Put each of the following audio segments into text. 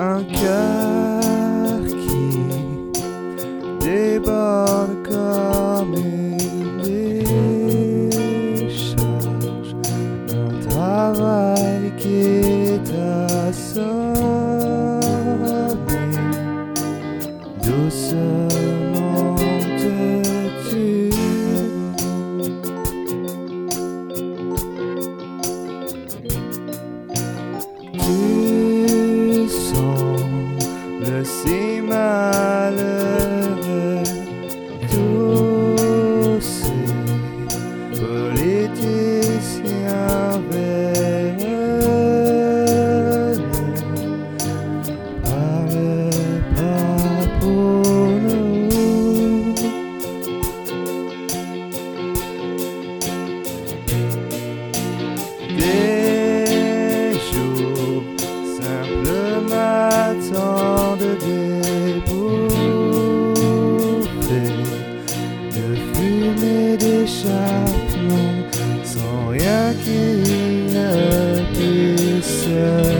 un cœur qui déborde comme une décharge, un travail qui est. les jours, simple matin de débouffé, de fumée d'échappement, sans rien qui ne puisse.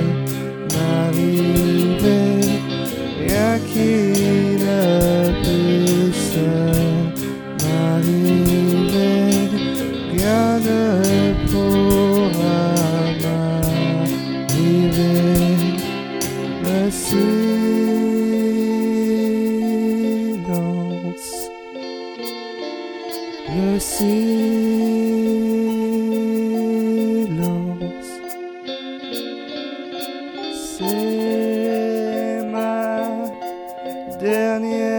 le silence. C'est ma dernière.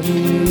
Maria.